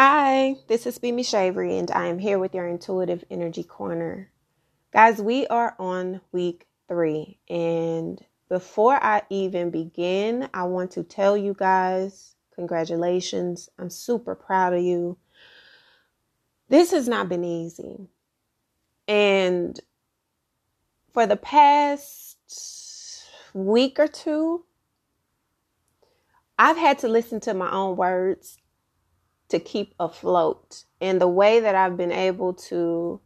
Hi, this is Bimi Shavery, and I am here with your intuitive energy corner. Guys, we are on week three, and before I even begin, I want to tell you guys congratulations. I'm super proud of you. This has not been easy. And for the past week or two, I've had to listen to my own words to keep afloat. And the way that I've been able to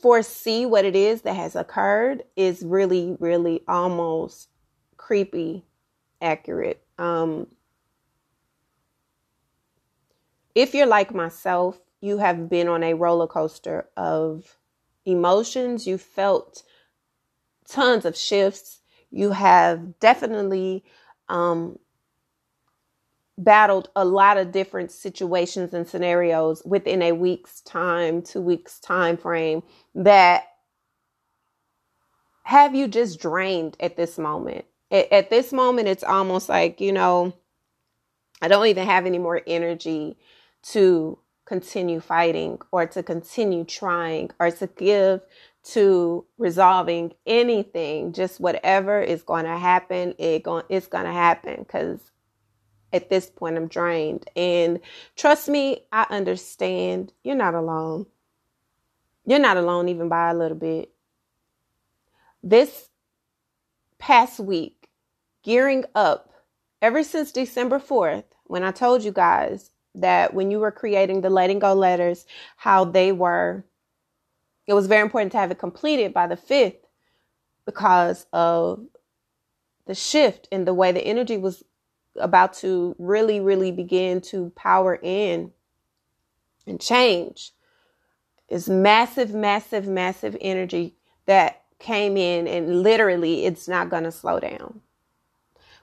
foresee what it is that has occurred is really, really almost creepy accurate. Um, if you're like myself, you have been on a roller coaster of emotions. You felt tons of shifts. You have definitely um, battled a lot of different situations and scenarios within a week's time, two weeks time frame that have you just drained at this moment. At, at this moment, it's almost like, you know, I don't even have any more energy to continue fighting or to continue trying or to give to resolving anything just whatever is going to happen it going it's going to happen because at this point I'm drained. And trust me, I understand. You're not alone. You're not alone even by a little bit. This past week, gearing up ever since December 4th, when I told you guys that when you were creating the letting go letters, how they were, it was very important to have it completed by the 5th because of the shift in the way the energy was about to really, really begin to power in and change. It's massive, massive, massive energy that came in, and literally, it's not going to slow down.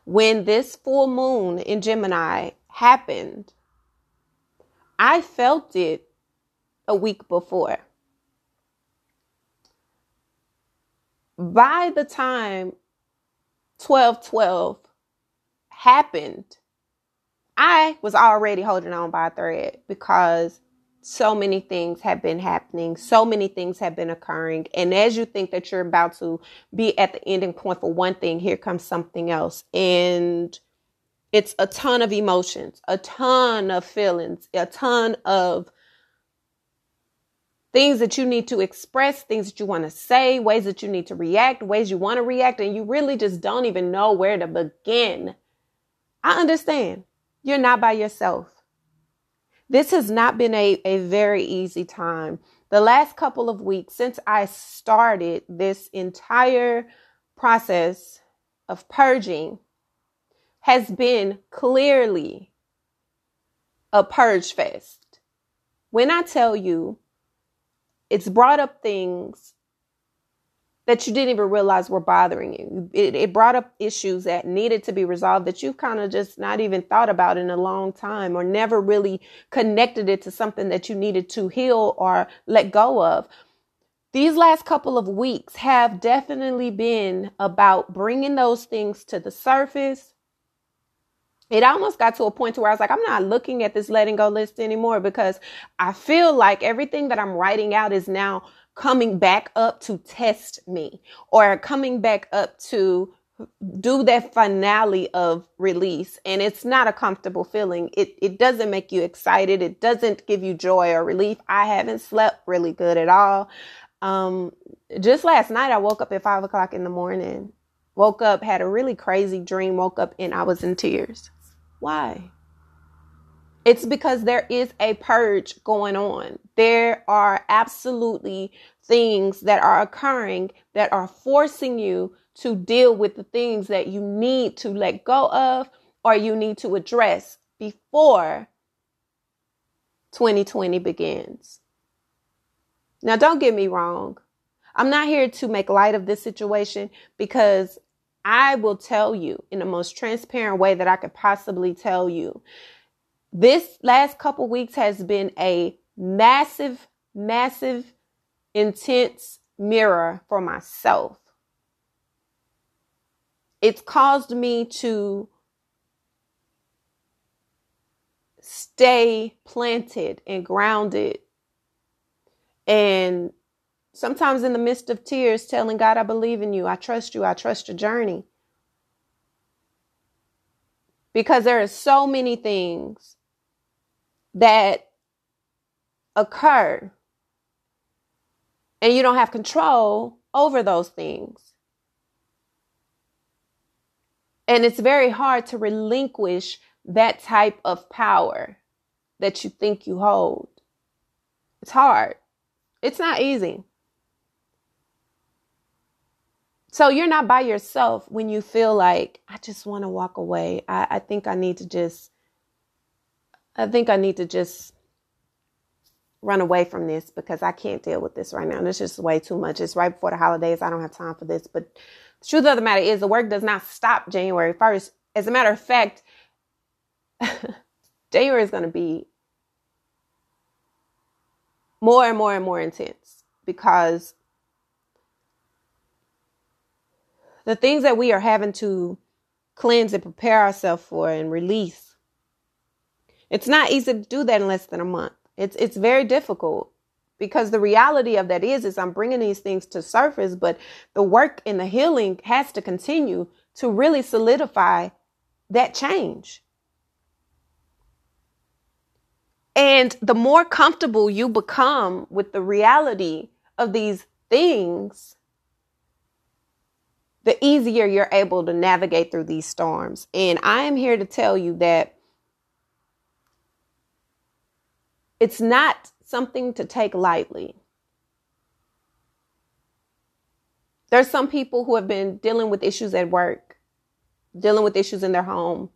When this full moon in Gemini happened, I felt it a week before. By the time 12 12 happened, I was already holding on by a thread because so many things have been happening, so many things have been occurring. And as you think that you're about to be at the ending point for one thing, here comes something else. And it's a ton of emotions, a ton of feelings, a ton of things that you need to express, things that you want to say, ways that you need to react, ways you want to react, and you really just don't even know where to begin I understand you're not by yourself. This has not been a, a very easy time. The last couple of weeks since I started this entire process of purging has been clearly a purge fest. When I tell you it's brought up things that you didn't even realize were bothering you. It, it brought up issues that needed to be resolved that you've kind of just not even thought about in a long time or never really connected it to something that you needed to heal or let go of. These last couple of weeks have definitely been about bringing those things to the surface. It almost got to a point to where I was like, I'm not looking at this letting go list anymore because I feel like everything that I'm writing out is now coming back up to test me or coming back up to do that finale of release. And it's not a comfortable feeling. It it doesn't make you excited. It doesn't give you joy or relief. I haven't slept really good at all. Um just last night i woke up at five o'clock in the morning. Woke up had a really crazy dream. Woke up and i was in tears. Why it's because there is a purge going on. There are absolutely things that are occurring that are forcing you to deal with the things that you need to let go of or you need to address before 2020 begins. Now, don't get me wrong. I'm not here to make light of this situation because I will tell you in the most transparent way that I could possibly tell you this last couple weeks has been a massive, massive, intense mirror for myself. It's caused me to stay planted and grounded. And sometimes in the midst of tears, telling God, I believe in you, I trust you, I trust your journey. Because there are so many things that occur and you don't have control over those things. And it's very hard to relinquish that type of power that you think you hold. It's hard. It's not easy. So you're not by yourself when you feel like, I just want to walk away. I, I think I need to just, I think I need to just run away from this because I can't deal with this right now. And it's just way too much. It's right before the holidays. I don't have time for this. But the truth of the matter is, the work does not stop January 1st. As a matter of fact, January is going to be more and more and more intense because the things that we are having to cleanse and prepare ourselves for and release. It's not easy to do that in less than a month. It's it's very difficult because the reality of that is is I'm bringing these things to surface, but the work and the healing has to continue to really solidify that change. And the more comfortable you become with the reality of these things, the easier you're able to navigate through these storms. And I am here to tell you that it's not something to take lightly. There's some people who have been dealing with issues at work, dealing with issues in their home,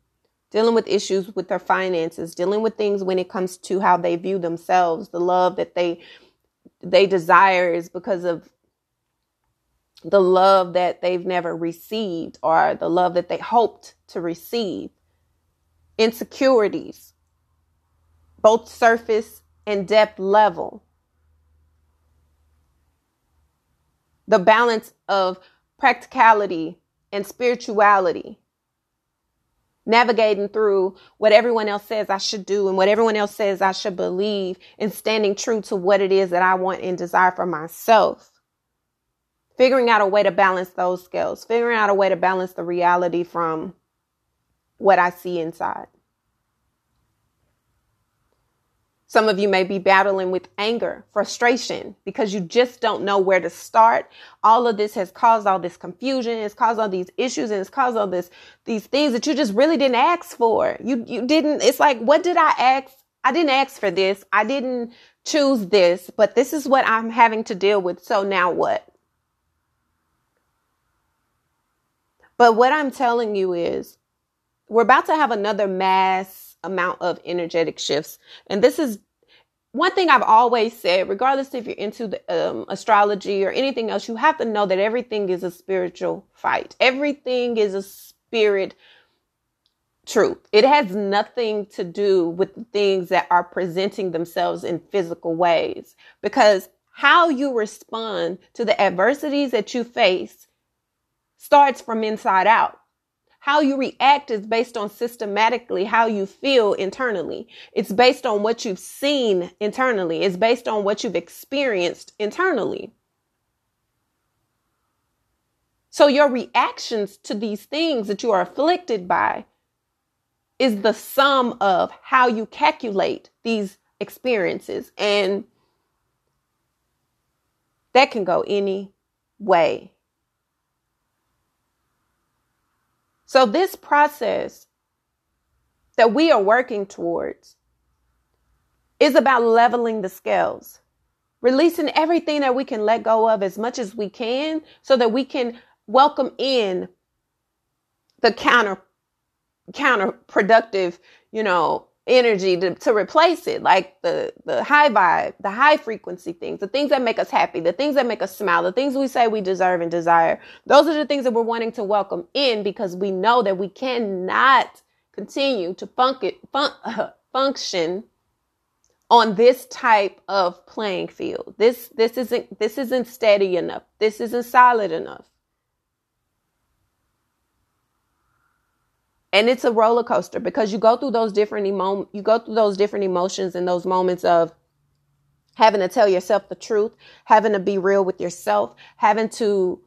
dealing with issues with their finances, dealing with things when it comes to how they view themselves, the love that they they desire is because of the love that they've never received or the love that they hoped to receive. Insecurities, both surface and depth level. The balance of practicality and spirituality navigating through what everyone else says I should do and what everyone else says I should believe and standing true to what it is that I want and desire for myself. Figuring out a way to balance those scales, figuring out a way to balance the reality from what I see inside. Some of you may be battling with anger, frustration, because you just don't know where to start. All of this has caused all this confusion. It's caused all these issues and it's caused all this, these things that you just really didn't ask for. You, you didn't, it's like, what did I ask? I didn't ask for this. I didn't choose this, but this is what I'm having to deal with. So now what? But what I'm telling you is we're about to have another mass amount of energetic shifts. And this is one thing I've always said, regardless if you're into the, um, astrology or anything else, you have to know that everything is a spiritual fight. Everything is a spirit truth. It has nothing to do with the things that are presenting themselves in physical ways because how you respond to the adversities that you face starts from inside out. How you react is based on systematically how you feel internally. It's based on what you've seen internally. It's based on what you've experienced internally. So your reactions to these things that you are afflicted by is the sum of how you calculate these experiences. And that can go any way. So, this process that we are working towards is about leveling the scales, releasing everything that we can let go of as much as we can so that we can welcome in the counter counterproductive, you know, energy to, to replace it like the the high vibe the high frequency things the things that make us happy the things that make us smile the things we say we deserve and desire. Those are the things that we're wanting to welcome in because we know that we cannot continue to funk it, fun, uh, function on this type of playing field. This this isn't this isn't steady enough. This isn't solid enough And it's a roller coaster because you go through those different emo- you go through those different emotions and those moments of having to tell yourself the truth, having to be real with yourself, having to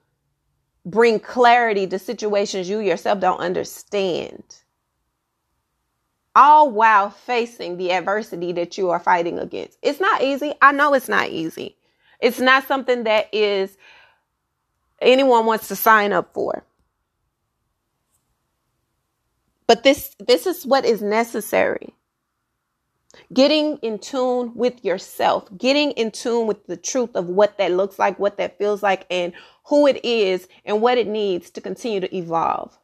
bring clarity to situations you yourself don't understand. All while facing the adversity that you are fighting against. It's not easy. I know it's not easy. It's not something that is anyone wants to sign up for. But this this is what is necessary. Getting in tune with yourself, getting in tune with the truth of what that looks like, what that feels like, and who it is and what it needs to continue to evolve.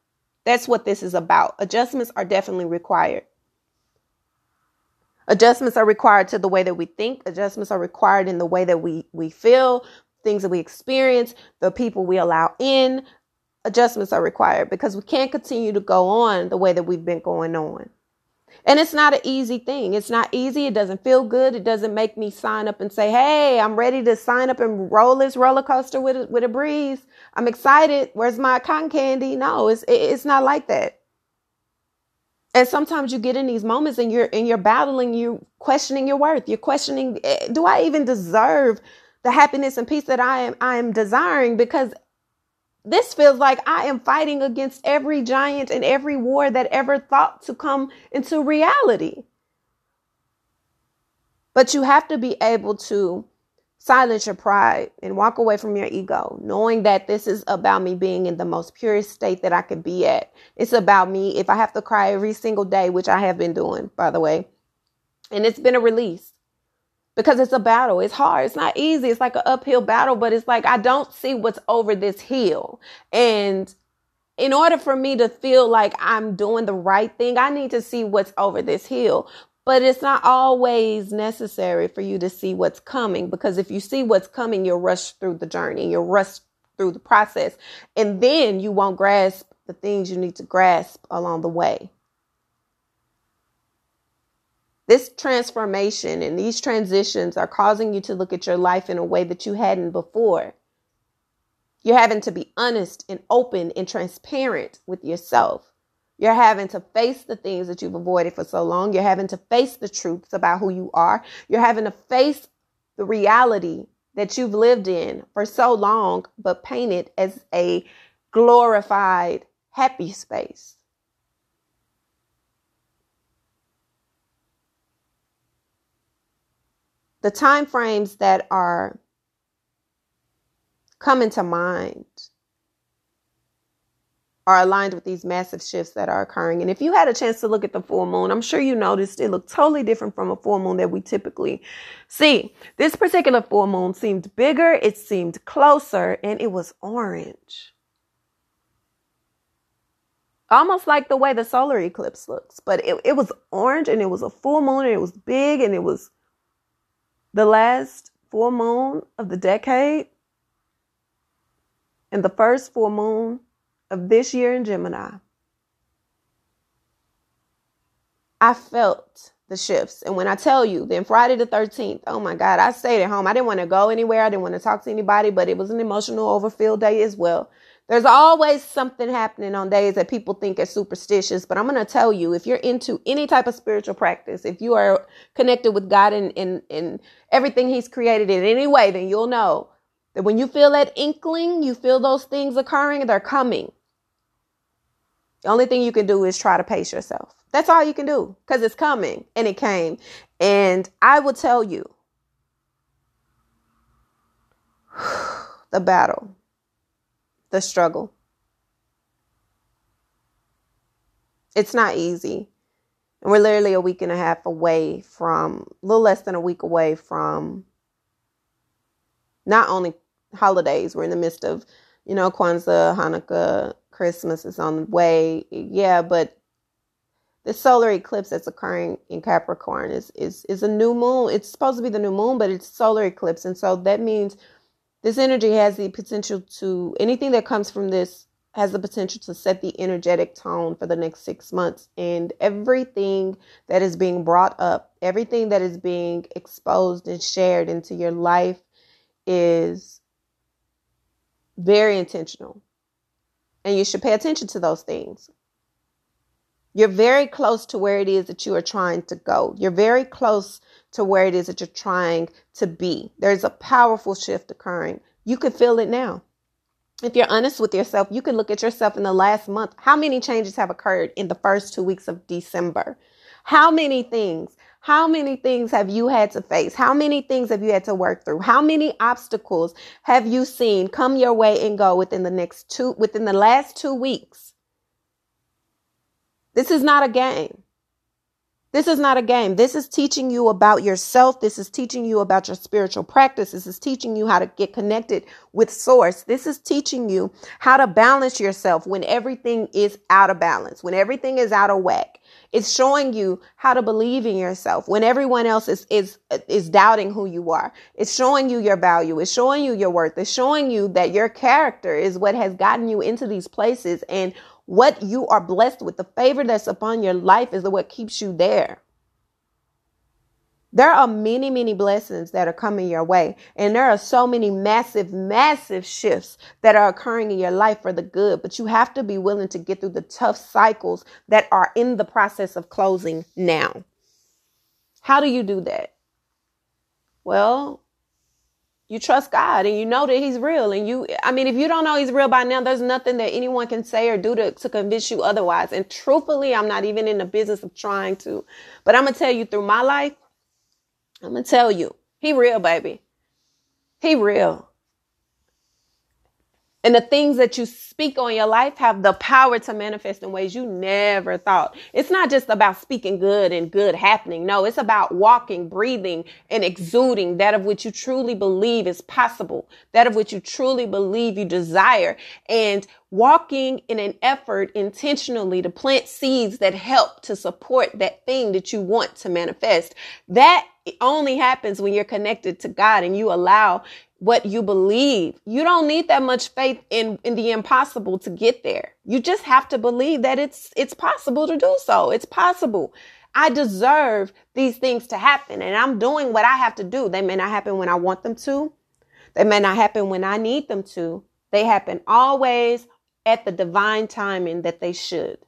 That's what this is about. Adjustments are definitely required. Adjustments are required to the way that we think. Adjustments are required in the way that we, we feel, things that we experience, the people we allow in. Adjustments are required because we can't continue to go on the way that we've been going on. And it's not an easy thing. It's not easy. It doesn't feel good. It doesn't make me sign up and say, Hey, I'm ready to sign up and roll this roller coaster with a, with a breeze. I'm excited. Where's my cotton candy? No, it's, it's not like that. And sometimes you get in these moments and you're, and you're battling, you questioning your worth. You're questioning, eh, do I even deserve the happiness and peace that I am, I am desiring? Because this feels like I am fighting against every giant and every war that ever thought to come into reality. But you have to be able to silence your pride and walk away from your ego, knowing that this is about me being in the most purest state that I could be at. It's about me. If I have to cry every single day, which I have been doing, by the way, and it's been a release because it's a battle. It's hard. It's not easy. It's like an uphill battle, but it's like I don't see what's over this hill. And in order for me to feel like I'm doing the right thing, I need to see what's over this hill. But it's not always necessary for you to see what's coming because if you see what's coming, you'll rush through the journey, you'll rush through the process, and then you won't grasp the things you need to grasp along the way. This transformation and these transitions are causing you to look at your life in a way that you hadn't before. You're having to be honest and open and transparent with yourself. You're having to face the things that you've avoided for so long. You're having to face the truths about who you are. You're having to face the reality that you've lived in for so long, but painted as a glorified, happy space. The time frames that are coming to mind are aligned with these massive shifts that are occurring. And if you had a chance to look at the full moon, I'm sure you noticed it looked totally different from a full moon that we typically see. This particular full moon seemed bigger, it seemed closer, and it was orange. Almost like the way the solar eclipse looks, but it, it was orange and it was a full moon and it was big and it was the last full moon of the decade and the first full moon of this year in Gemini, I felt the shifts. And when I tell you, then Friday the 13th, oh my God, I stayed at home. I didn't want to go anywhere. I didn't want to talk to anybody, but it was an emotional overfilled day as well. There's always something happening on days that people think are superstitious, but I'm going to tell you if you're into any type of spiritual practice, if you are connected with God and in, in, in everything He's created in any way, then you'll know that when you feel that inkling, you feel those things occurring, they're coming. The only thing you can do is try to pace yourself. That's all you can do because it's coming and it came. And I will tell you the battle the struggle. It's not easy. And we're literally a week and a half away from, a little less than a week away from not only holidays, we're in the midst of, you know, Kwanzaa, Hanukkah, Christmas is on the way. Yeah, but the solar eclipse that's occurring in Capricorn is, is, is a new moon. It's supposed to be the new moon, but it's solar eclipse. And so that means this energy has the potential to, anything that comes from this has the potential to set the energetic tone for the next six months. And everything that is being brought up, everything that is being exposed and shared into your life is very intentional. And you should pay attention to those things. You're very close to where it is that you are trying to go. You're very close to where it is that you're trying to be. There's a powerful shift occurring. You can feel it now. If you're honest with yourself, you can look at yourself in the last month. How many changes have occurred in the first two weeks of December? How many things? How many things have you had to face? How many things have you had to work through? How many obstacles have you seen come your way and go within the next two, within the last two weeks? This is not a game. This is not a game. This is teaching you about yourself. This is teaching you about your spiritual practice. This is teaching you how to get connected with source. This is teaching you how to balance yourself when everything is out of balance, when everything is out of whack. It's showing you how to believe in yourself when everyone else is, is, is doubting who you are. It's showing you your value. It's showing you your worth. It's showing you that your character is what has gotten you into these places and what you are blessed with, the favor that's upon your life is what keeps you there. There are many, many blessings that are coming your way. And there are so many massive, massive shifts that are occurring in your life for the good. But you have to be willing to get through the tough cycles that are in the process of closing now. How do you do that? Well, you trust God and you know that he's real. And you, I mean, if you don't know he's real by now, there's nothing that anyone can say or do to, to convince you otherwise. And truthfully, I'm not even in the business of trying to, but I'm going to tell you through my life, I'm going to tell you, he real, baby. He real. And the things that you speak on your life have the power to manifest in ways you never thought. It's not just about speaking good and good happening. No, it's about walking, breathing, and exuding that of which you truly believe is possible, that of which you truly believe you desire, and walking in an effort intentionally to plant seeds that help to support that thing that you want to manifest. That only happens when you're connected to God and you allow what you believe. You don't need that much faith in, in the impossible to get there. You just have to believe that it's, it's possible to do so. It's possible. I deserve these things to happen and I'm doing what I have to do. They may not happen when I want them to. They may not happen when I need them to. They happen always at the divine timing that they should.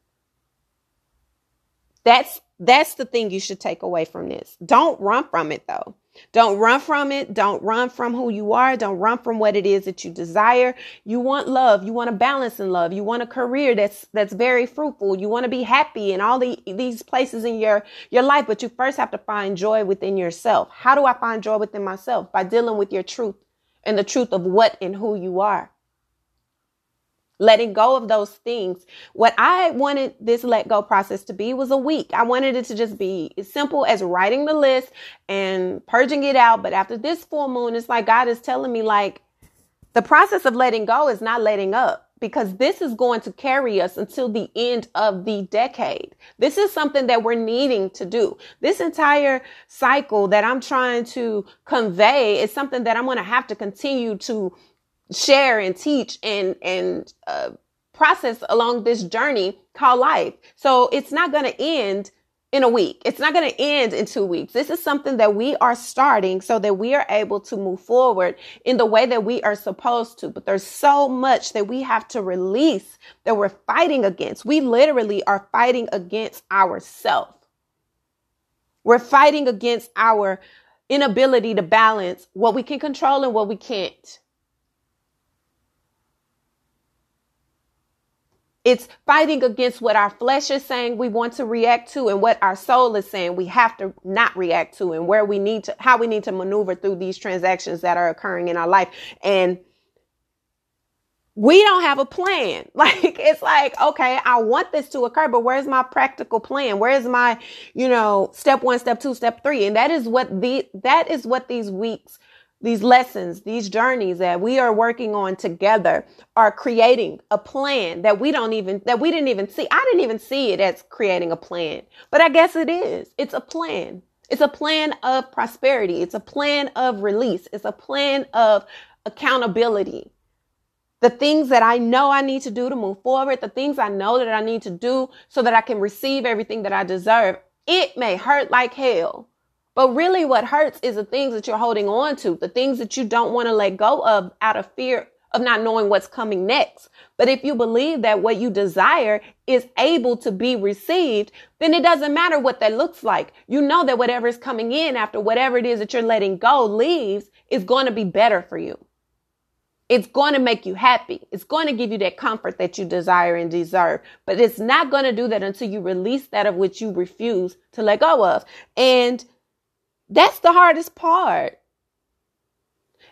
That's, that's the thing you should take away from this. Don't run from it though. Don't run from it. Don't run from who you are. Don't run from what it is that you desire. You want love. You want a balance in love. You want a career that's that's very fruitful. You want to be happy in all the these places in your your life, but you first have to find joy within yourself. How do I find joy within myself? By dealing with your truth and the truth of what and who you are letting go of those things. What I wanted this let go process to be was a week. I wanted it to just be as simple as writing the list and purging it out. But after this full moon, it's like God is telling me like the process of letting go is not letting up because this is going to carry us until the end of the decade. This is something that we're needing to do. This entire cycle that I'm trying to convey is something that I'm going to have to continue to share and teach and and uh, process along this journey called life. So it's not going to end in a week. It's not going to end in two weeks. This is something that we are starting so that we are able to move forward in the way that we are supposed to. But there's so much that we have to release that we're fighting against. We literally are fighting against ourselves. We're fighting against our inability to balance what we can control and what we can't. It's fighting against what our flesh is saying we want to react to and what our soul is saying we have to not react to and where we need to, how we need to maneuver through these transactions that are occurring in our life. And we don't have a plan. Like, it's like, okay, I want this to occur, but where's my practical plan? Where's my, you know, step one, step two, step three? And that is what the, that is what these weeks these lessons, these journeys that we are working on together are creating a plan that we don't even, that we didn't even see. I didn't even see it as creating a plan, but I guess it is. It's a plan. It's a plan of prosperity. It's a plan of release. It's a plan of accountability. The things that I know I need to do to move forward, the things I know that I need to do so that I can receive everything that I deserve. It may hurt like hell. But really what hurts is the things that you're holding on to, the things that you don't want to let go of out of fear of not knowing what's coming next. But if you believe that what you desire is able to be received, then it doesn't matter what that looks like. You know that whatever is coming in after whatever it is that you're letting go leaves is going to be better for you. It's going to make you happy. It's going to give you that comfort that you desire and deserve. But it's not going to do that until you release that of which you refuse to let go of. And that's the hardest part.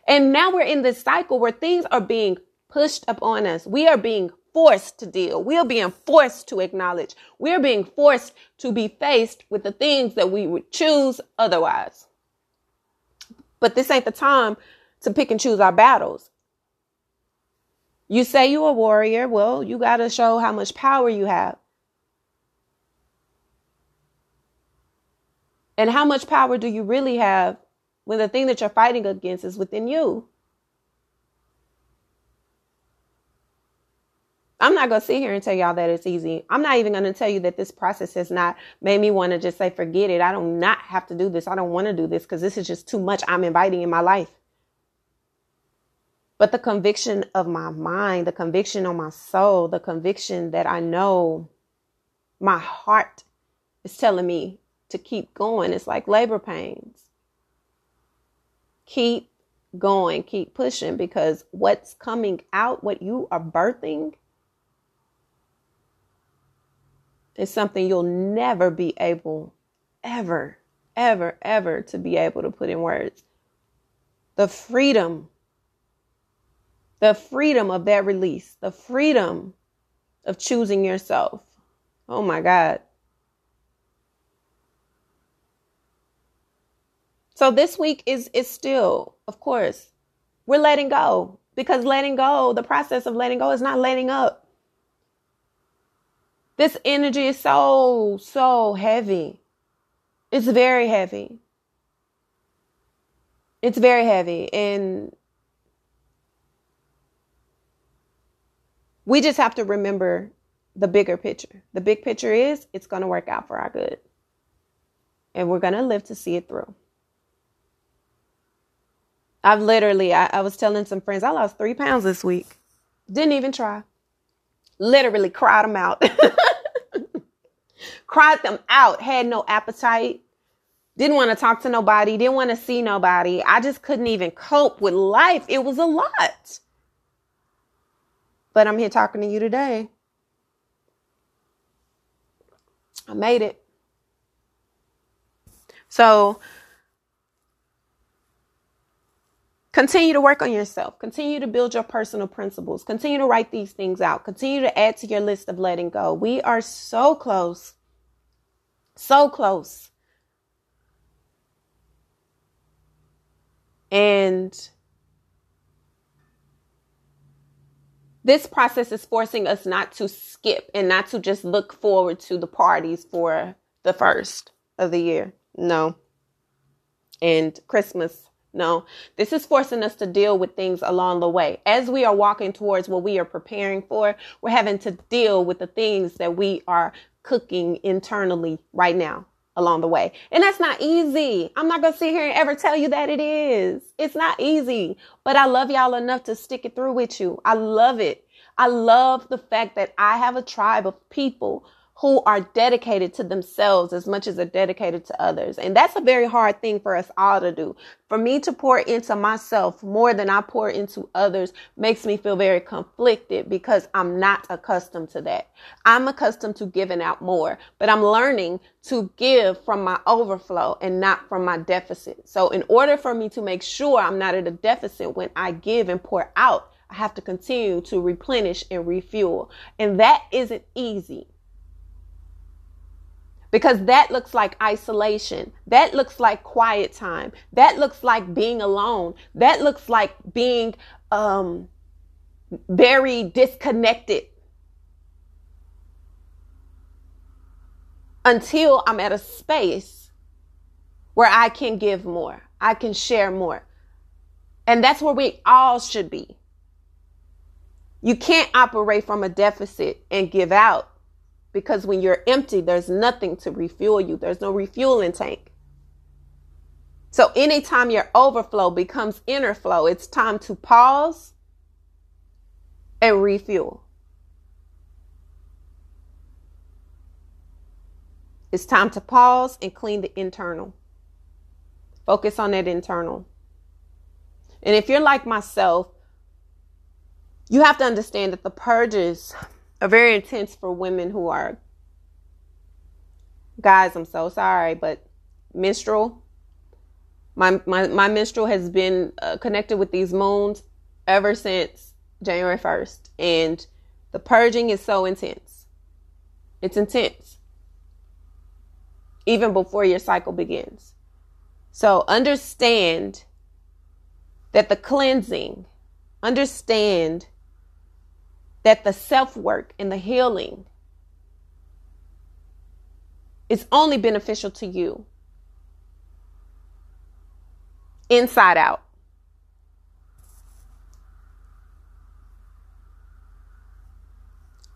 And now we're in this cycle where things are being pushed upon us. We are being forced to deal. We are being forced to acknowledge. We are being forced to be faced with the things that we would choose otherwise. But this ain't the time to pick and choose our battles. You say you're a warrior. Well, you got to show how much power you have. And how much power do you really have when the thing that you're fighting against is within you? I'm not going to sit here and tell y'all that it's easy. I'm not even going to tell you that this process has not made me want to just say, forget it. I do not have to do this. I don't want to do this because this is just too much I'm inviting in my life. But the conviction of my mind, the conviction on my soul, the conviction that I know my heart is telling me to keep going. It's like labor pains. Keep going, keep pushing because what's coming out, what you are birthing, is something you'll never be able, ever, ever, ever to be able to put in words. The freedom the freedom of that release, the freedom of choosing yourself. Oh my God. So this week is is still, of course, we're letting go because letting go, the process of letting go is not letting up. This energy is so so heavy. It's very heavy. It's very heavy and We just have to remember the bigger picture. The big picture is it's going to work out for our good. And we're going to live to see it through. I've literally, I, I was telling some friends, I lost three pounds this week. Didn't even try. Literally cried them out. cried them out. Had no appetite. Didn't want to talk to nobody. Didn't want to see nobody. I just couldn't even cope with life. It was a lot. But I'm here talking to you today. I made it. So continue to work on yourself. Continue to build your personal principles. Continue to write these things out. Continue to add to your list of letting go. We are so close. So close. And this process is forcing us not to skip and not to just look forward to the parties for the first of the year. No. And Christmas. No. This is forcing us to deal with things along the way. As we are walking towards what we are preparing for, we're having to deal with the things that we are cooking internally right now along the way. And that's not easy. I'm not going to sit here and ever tell you that it is. It's not easy, but I love y'all enough to stick it through with you. I love it. I love the fact that I have a tribe of people who are dedicated to themselves as much as they're dedicated to others. And that's a very hard thing for us all to do. For me to pour into myself more than I pour into others makes me feel very conflicted because I'm not accustomed to that. I'm accustomed to giving out more, but I'm learning to give from my overflow and not from my deficit. So in order for me to make sure I'm not at a deficit when I give and pour out, I have to continue to replenish and refuel. And that isn't easy because that looks like isolation. That looks like quiet time. That looks like being alone. That looks like being um, very disconnected until I'm at a space where I can give more, I can share more. And that's where we all should be. You can't operate from a deficit and give out because when you're empty, there's nothing to refuel you. There's no refueling tank. So anytime your overflow becomes inner flow, it's time to pause, and refuel. It's time to pause and clean the internal. Focus on that internal. And if you're like myself, you have to understand that the purges are very intense for women who are guys, I'm so sorry, but menstrual. My my my menstrual has been uh, connected with these moons ever since January 1st, and the purging is so intense. It's intense. Even before your cycle begins. So understand that the cleansing, understand that the self work and the healing is only beneficial to you inside out.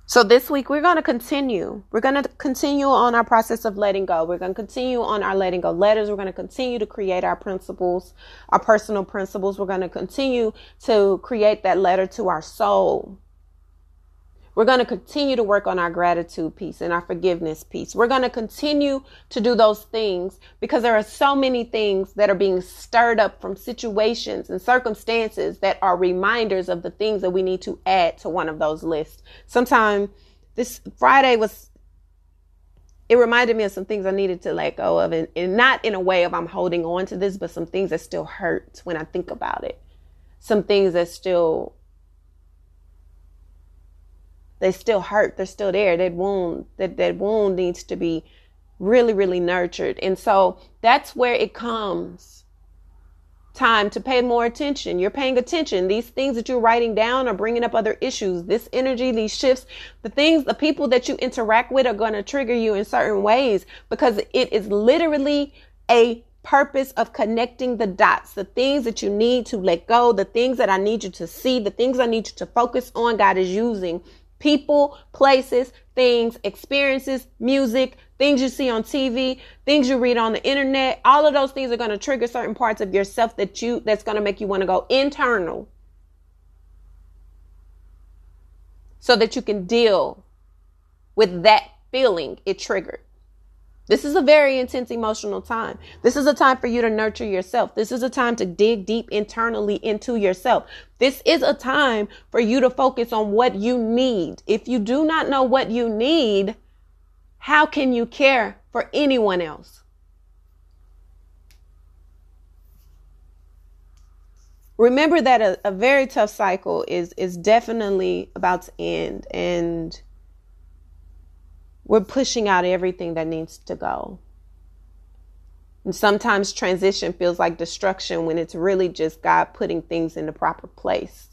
So this week we're going to continue. We're going to continue on our process of letting go. We're going to continue on our letting go letters. We're going to continue to create our principles, our personal principles. We're going to continue to create that letter to our soul. We're going to continue to work on our gratitude piece and our forgiveness piece. We're going to continue to do those things because there are so many things that are being stirred up from situations and circumstances that are reminders of the things that we need to add to one of those lists. Sometime this Friday was it reminded me of some things I needed to let go of, and, and, not in a way of I'm holding on to this, but some things that still hurt when I think about it. Some things that still they still hurt. They're still there. That wound, that, that wound needs to be really, really nurtured. And so that's where it comes time to pay more attention. You're paying attention. These things that you're writing down are bringing up other issues. This energy, these shifts, the things, the people that you interact with are going to trigger you in certain ways because it is literally a purpose of connecting the dots, the things that you need to let go, the things that I need you to see, the things I need you to focus on, God is using people, places, things, experiences, music, things you see on TV, things you read on the internet. All of those things are going to trigger certain parts of yourself that you that's going to make you want to go internal so that you can deal with that feeling it triggered. This is a very intense emotional time. This is a time for you to nurture yourself. This is a time to dig deep internally into yourself. This is a time for you to focus on what you need. If you do not know what you need, how can you care for anyone else? Remember that a, a very tough cycle is is definitely about to end and we're pushing out everything that needs to go. And sometimes transition feels like destruction when it's really just God putting things in the proper place.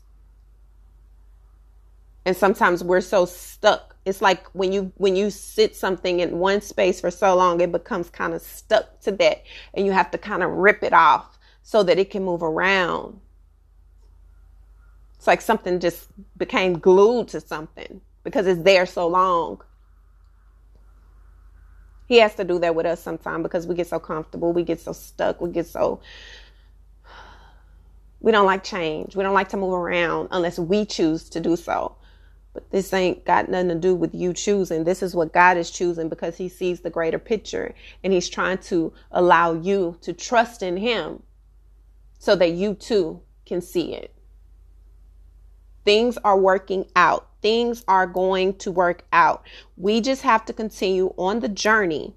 And sometimes we're so stuck. It's like when you when you sit something in one space for so long, it becomes kind of stuck to that and you have to kind of rip it off so that it can move around. It's like something just became glued to something because it's there so long. He has to do that with us sometimes because we get so comfortable, we get so stuck, we get so we don't like change. We don't like to move around unless we choose to do so. But this ain't got nothing to do with you choosing. This is what God is choosing because He sees the greater picture and He's trying to allow you to trust in Him so that you too can see it. Things are working out things are going to work out. We just have to continue on the journey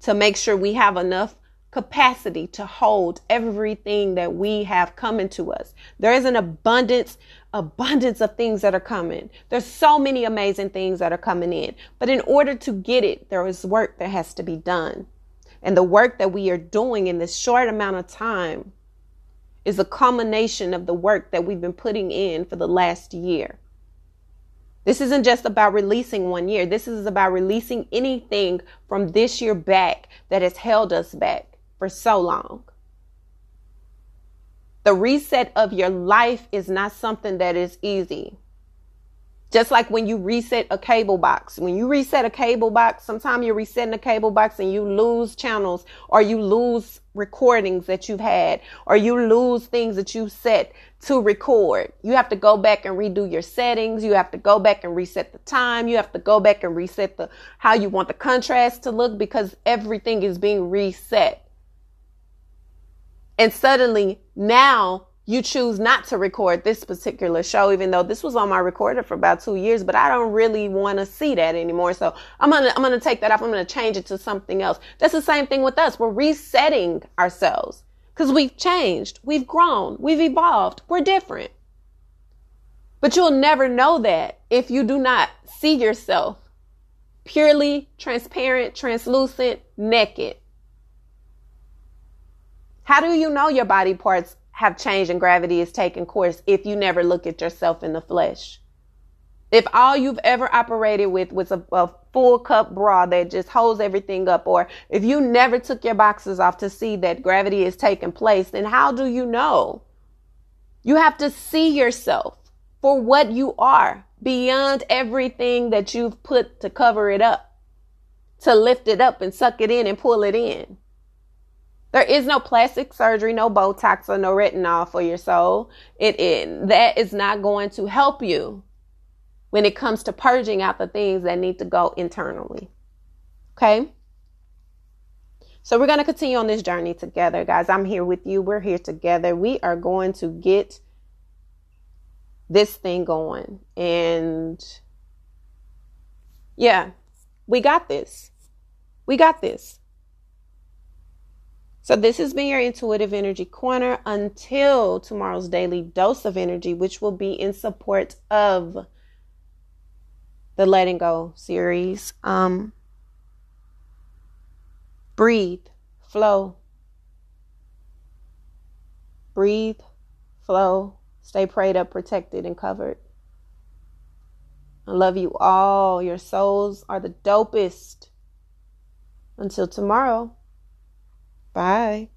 to make sure we have enough capacity to hold everything that we have coming to us. There is an abundance, abundance of things that are coming. There's so many amazing things that are coming in. But in order to get it, there is work that has to be done. And the work that we are doing in this short amount of time is a culmination of the work that we've been putting in for the last year. This isn't just about releasing one year. This is about releasing anything from this year back that has held us back for so long. The reset of your life is not something that is easy. Just like when you reset a cable box. When you reset a cable box, sometimes you're resetting a cable box and you lose channels or you lose recordings that you've had or you lose things that you set to record. You have to go back and redo your settings. You have to go back and reset the time. You have to go back and reset the how you want the contrast to look because everything is being reset. And suddenly now you choose not to record this particular show, even though this was on my recorder for about two years, but I don't really want to see that anymore. So I'm going to, I'm going to take that off. I'm going to change it to something else. That's the same thing with us. We're resetting ourselves because we've changed. We've grown. We've evolved. We're different. But you'll never know that if you do not see yourself purely transparent, translucent, naked. How do you know your body parts have changed and gravity is taking course if you never look at yourself in the flesh. If all you've ever operated with was a, a, full cup bra that just holds everything up, or if you never took your boxes off to see that gravity is taking place, then how do you know? You have to see yourself for what you are beyond everything that you've put to cover it up, to lift it up and suck it in and pull it in. There is no plastic surgery, no Botox or no retinol for your soul. It, that is not going to help you when it comes to purging out the things that need to go internally. Okay? So we're going to continue on this journey together, guys. I'm here with you. We're here together. We are going to get this thing going. And yeah, we got this. We got this. So, this has been your intuitive energy corner until tomorrow's daily dose of energy, which will be in support of the letting go series. Um, breathe, flow. Breathe, flow, stay prayed up, protected, and covered. I love you all. Your souls are the dopest. Until tomorrow. Bye.